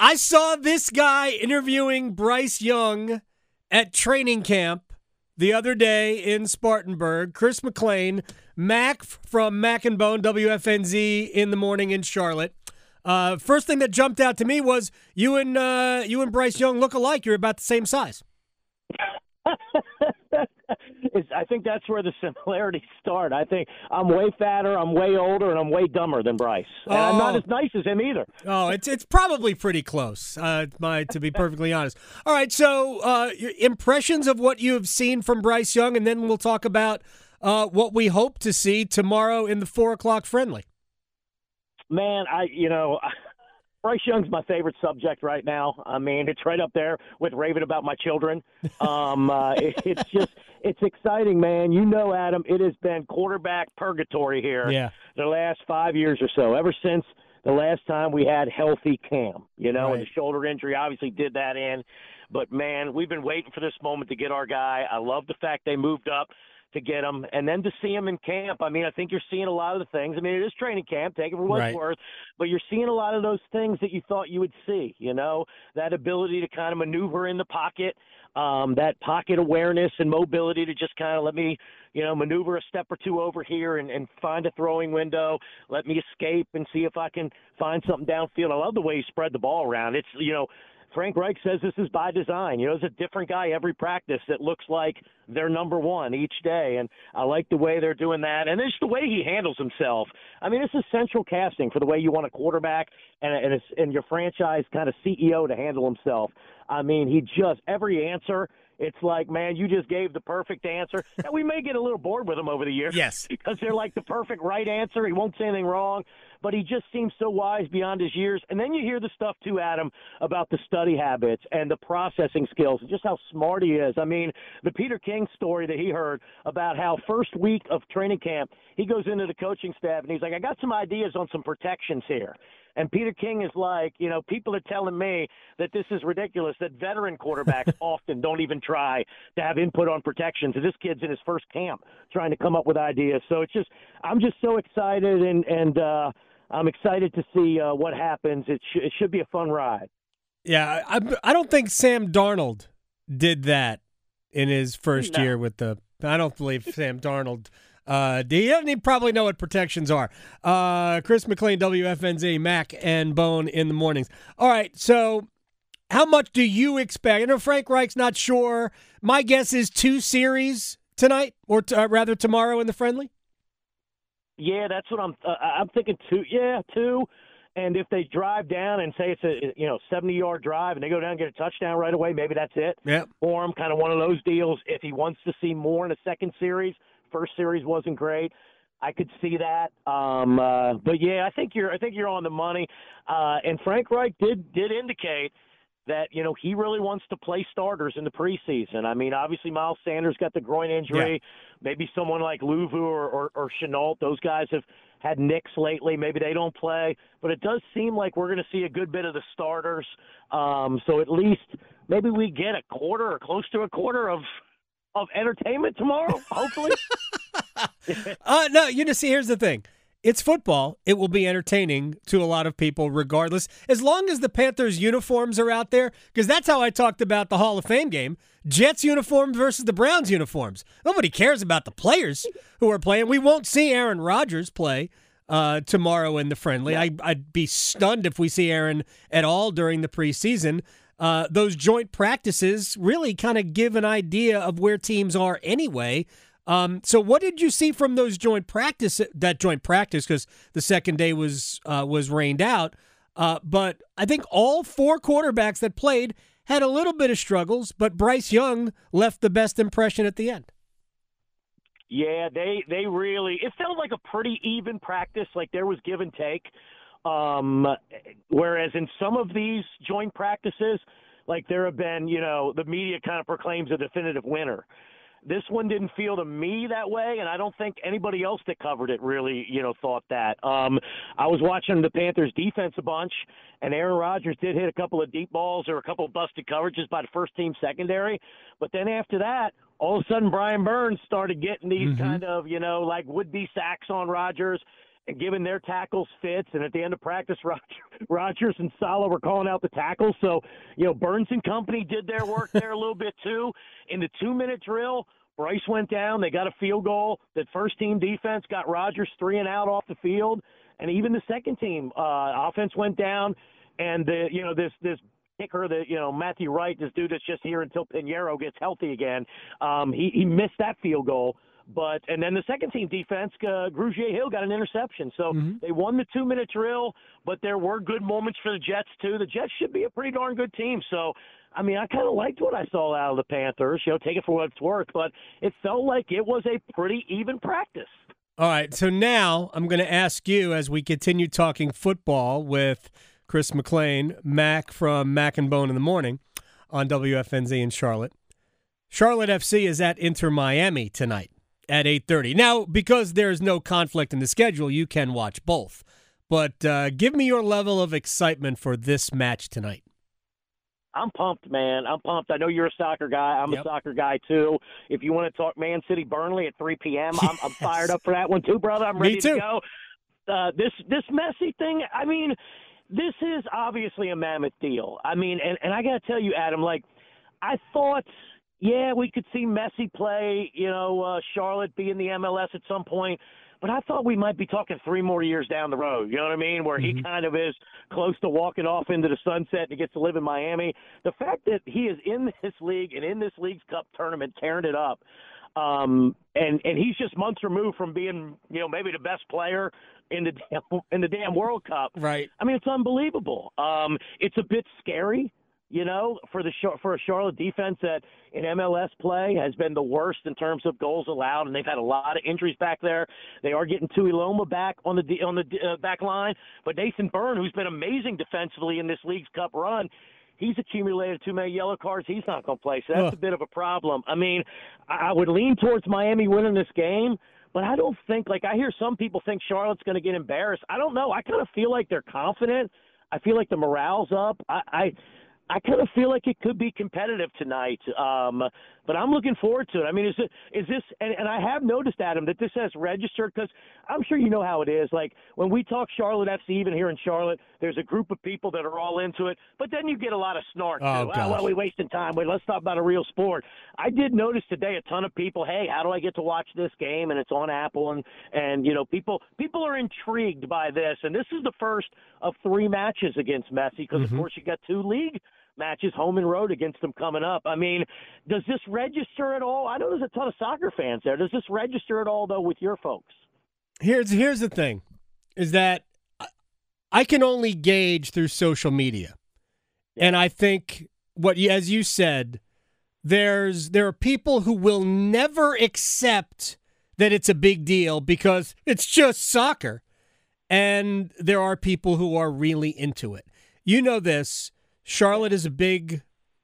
I saw this guy interviewing Bryce Young at training camp the other day in Spartanburg. Chris McClain, Mac from Mac and Bone, WFNZ in the morning in Charlotte. Uh, first thing that jumped out to me was you and uh, you and Bryce Young look alike. You're about the same size. I think that's where the similarities start. I think I'm way fatter, I'm way older, and I'm way dumber than Bryce. And oh. I'm not oh. as nice as him either. Oh, it's it's probably pretty close. Uh, my to be perfectly honest. All right, so uh, impressions of what you have seen from Bryce Young, and then we'll talk about uh, what we hope to see tomorrow in the four o'clock friendly. Man, I you know. Bryce Young's my favorite subject right now. I mean, it's right up there with raving about my children. Um, uh, it, it's just, it's exciting, man. You know, Adam, it has been quarterback purgatory here yeah. the last five years or so, ever since the last time we had healthy Cam. You know, right. and the shoulder injury obviously did that in. But man, we've been waiting for this moment to get our guy. I love the fact they moved up to get him, and then to see him in camp. I mean, I think you're seeing a lot of the things. I mean, it is training camp, take it for what right. it's worth, but you're seeing a lot of those things that you thought you would see. You know, that ability to kind of maneuver in the pocket, um, that pocket awareness and mobility to just kind of let me, you know, maneuver a step or two over here and, and find a throwing window. Let me escape and see if I can find something downfield. I love the way he spread the ball around. It's you know Frank Reich says this is by design. You know, there's a different guy every practice that looks like they're number one each day, and I like the way they're doing that, and it's the way he handles himself. I mean, this is central casting for the way you want a quarterback and and, it's, and your franchise kind of CEO to handle himself. I mean, he just every answer it's like, man, you just gave the perfect answer. And we may get a little bored with him over the years. Yes. Because they're like the perfect right answer. He won't say anything wrong, but he just seems so wise beyond his years. And then you hear the stuff, too, Adam, about the study habits and the processing skills and just how smart he is. I mean, the Peter King story that he heard about how first week of training camp, he goes into the coaching staff and he's like, I got some ideas on some protections here. And Peter King is like, you know, people are telling me that this is ridiculous, that veteran quarterbacks often don't even try to have input on protections. And this kid's in his first camp trying to come up with ideas. So it's just, I'm just so excited and, and, uh, I'm excited to see uh, what happens. It, sh- it should be a fun ride. Yeah, I, I don't think Sam Darnold did that in his first no. year with the. I don't believe Sam Darnold uh, he doesn't probably know what protections are. Uh, Chris McClain, WFNZ, Mac, and Bone in the mornings. All right, so how much do you expect? I know Frank Reich's not sure. My guess is two series tonight, or t- uh, rather tomorrow in the friendly. Yeah, that's what I'm. Uh, I'm thinking two. Yeah, two. And if they drive down and say it's a you know 70 yard drive and they go down and get a touchdown right away, maybe that's it. Yeah. For him, kind of one of those deals. If he wants to see more in a second series, First series wasn't great. I could see that. Um, uh, but yeah, I think you're I think you're on the money. Uh, and Frank Reich did did indicate that you know he really wants to play starters in the preseason. I mean, obviously Miles Sanders got the groin injury. Yeah. Maybe someone like Luvu or, or, or Shenault, those guys have had nicks lately. Maybe they don't play, but it does seem like we're going to see a good bit of the starters. Um, so at least maybe we get a quarter or close to a quarter of of entertainment tomorrow, hopefully. uh, no, you just see, here's the thing. It's football. It will be entertaining to a lot of people, regardless. As long as the Panthers' uniforms are out there, because that's how I talked about the Hall of Fame game Jets uniforms versus the Browns uniforms. Nobody cares about the players who are playing. We won't see Aaron Rodgers play uh, tomorrow in the friendly. I, I'd be stunned if we see Aaron at all during the preseason uh, those joint practices really kind of give an idea of where teams are anyway. Um, so, what did you see from those joint practice? That joint practice, because the second day was uh, was rained out. Uh, but I think all four quarterbacks that played had a little bit of struggles, but Bryce Young left the best impression at the end. Yeah, they they really it felt like a pretty even practice. Like there was give and take. Um, whereas in some of these joint practices, like there have been, you know, the media kind of proclaims a definitive winner. This one didn't feel to me that way, and I don't think anybody else that covered it really, you know, thought that. Um, I was watching the Panthers defense a bunch, and Aaron Rodgers did hit a couple of deep balls or a couple of busted coverages by the first team secondary. But then after that, all of a sudden Brian Burns started getting these mm-hmm. kind of, you know, like would be sacks on Rodgers giving their tackles fits. And at the end of practice, Roger, Rodgers and Saleh were calling out the tackles. So, you know, Burns and company did their work there a little bit too. In the two minute drill, Bryce went down. They got a field goal. The first team defense got Rodgers three and out off the field. And even the second team uh, offense went down. And the you know this this kicker that you know Matthew Wright, this dude that's just here until Piñeiro gets healthy again. Um, he he missed that field goal. But and then the second team defense, uh, Grugier Hill got an interception, so mm-hmm. they won the two minute drill. But there were good moments for the Jets too. The Jets should be a pretty darn good team. So I mean, I kind of liked what I saw out of the Panthers. You know, take it for what it's worth, but it felt like it was a pretty even practice. All right, so now I'm going to ask you as we continue talking football with Chris McClain, Mac from Mac and Bone in the morning on WFNZ in Charlotte. Charlotte FC is at Inter Miami tonight at 8:30. Now, because there's no conflict in the schedule, you can watch both. But uh, give me your level of excitement for this match tonight. I'm pumped, man. I'm pumped. I know you're a soccer guy. I'm yep. a soccer guy too. If you want to talk Man City Burnley at 3 p.m., I'm, I'm fired up for that one too, brother. I'm ready to go. Uh, this this Messi thing. I mean, this is obviously a mammoth deal. I mean, and and I got to tell you, Adam, like I thought yeah, we could see Messi play, you know, uh, Charlotte be in the MLS at some point. But I thought we might be talking three more years down the road. You know what I mean? Where mm-hmm. he kind of is close to walking off into the sunset and gets to live in Miami. The fact that he is in this league and in this league's cup tournament, tearing it up, um, and and he's just months removed from being, you know, maybe the best player in the damn, in the damn World Cup. Right. I mean, it's unbelievable. Um, it's a bit scary you know, for the for a Charlotte defense that in MLS play has been the worst in terms of goals allowed, and they've had a lot of injuries back there. They are getting Tuiloma back on the on the uh, back line, but Nathan Byrne, who's been amazing defensively in this league's cup run, he's accumulated too many yellow cards. He's not going to play, so that's a bit of a problem. I mean, I would lean towards Miami winning this game. But I don't think, like, I hear some people think Charlotte's going to get embarrassed. I don't know. I kind of feel like they're confident. I feel like the morale's up. I, I I kind of feel like it could be competitive tonight, um, but I'm looking forward to it. I mean, is it is this? And, and I have noticed, Adam, that this has registered because I'm sure you know how it is. Like when we talk Charlotte FC, even here in Charlotte, there's a group of people that are all into it, but then you get a lot of snark. Oh, too. Oh, well, we wasting time. Wait, let's talk about a real sport. I did notice today a ton of people. Hey, how do I get to watch this game? And it's on Apple, and and you know people people are intrigued by this, and this is the first of three matches against Messi because mm-hmm. of course you got two league matches home and road against them coming up. I mean, does this register at all? I know there's a ton of soccer fans there. Does this register at all though with your folks? Here's here's the thing, is that I can only gauge through social media, and I think what as you said, there's there are people who will never accept that it's a big deal because it's just soccer. And there are people who are really into it. You know this. Charlotte is a big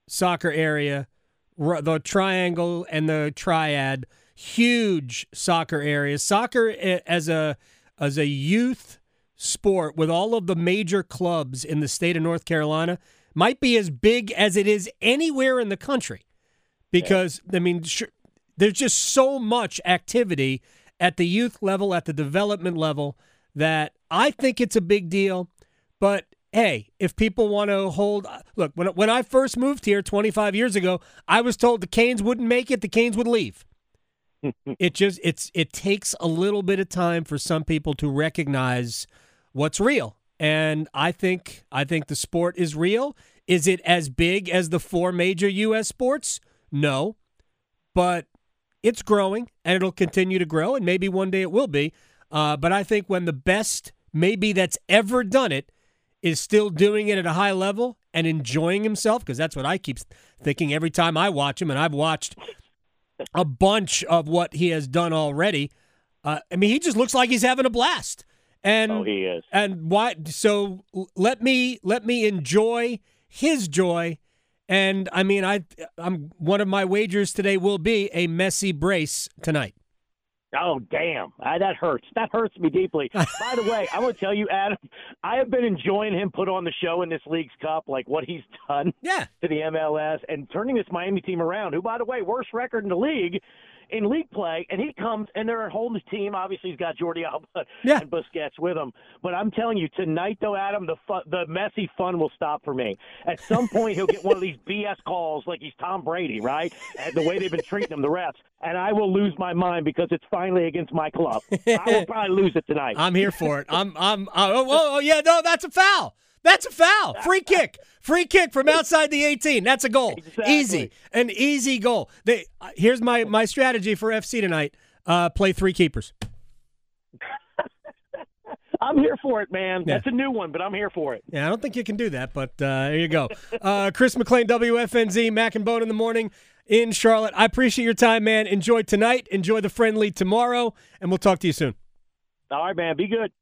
soccer area. The triangle and the triad, huge soccer areas. Soccer as a as a youth sport with all of the major clubs in the state of North Carolina might be as big as it is anywhere in the country. Because I mean, there's just so much activity at the youth level, at the development level, that I think it's a big deal. But hey, if people want to hold, look, when, when I first moved here 25 years ago, I was told the Canes wouldn't make it, the Canes would leave. it just it's it takes a little bit of time for some people to recognize what's real. And I think I think the sport is real. Is it as big as the four major US sports? No. But it's growing and it'll continue to grow and maybe one day it will be. Uh, but I think when the best maybe that's ever done it is still doing it at a high level and enjoying himself because that's what I keep thinking every time I watch him, and I've watched a bunch of what he has done already. Uh, I mean, he just looks like he's having a blast. And oh, he is. And why? So let me let me enjoy his joy. And I mean, I I'm one of my wagers today will be a Messi brace tonight. Oh, damn. I, that hurts. That hurts me deeply. By the way, I want to tell you, Adam, I have been enjoying him put on the show in this League's Cup, like what he's done yeah. to the MLS and turning this Miami team around, who, by the way, worst record in the league in league play, and he comes and they're holding his team. Obviously, he's got Jordi Alba yeah. and Busquets with him. But I'm telling you, tonight though, Adam, the fun, the Messi fun will stop for me. At some point, he'll get one of these BS calls like he's Tom Brady, right? And the way they've been treating him, the refs, and I will lose my mind because it's finally against my club. I will probably lose it tonight. I'm here for it. I'm. I'm. Uh, oh, oh, oh yeah. No, that's a foul. That's a foul. Free kick. Free kick from outside the 18. That's a goal. Exactly. Easy. An easy goal. They, uh, here's my, my strategy for FC tonight uh, play three keepers. I'm here for it, man. Yeah. That's a new one, but I'm here for it. Yeah, I don't think you can do that, but uh, there you go. Uh, Chris McClain, WFNZ, Mac and Bone in the morning in Charlotte. I appreciate your time, man. Enjoy tonight. Enjoy the friendly tomorrow, and we'll talk to you soon. All right, man. Be good.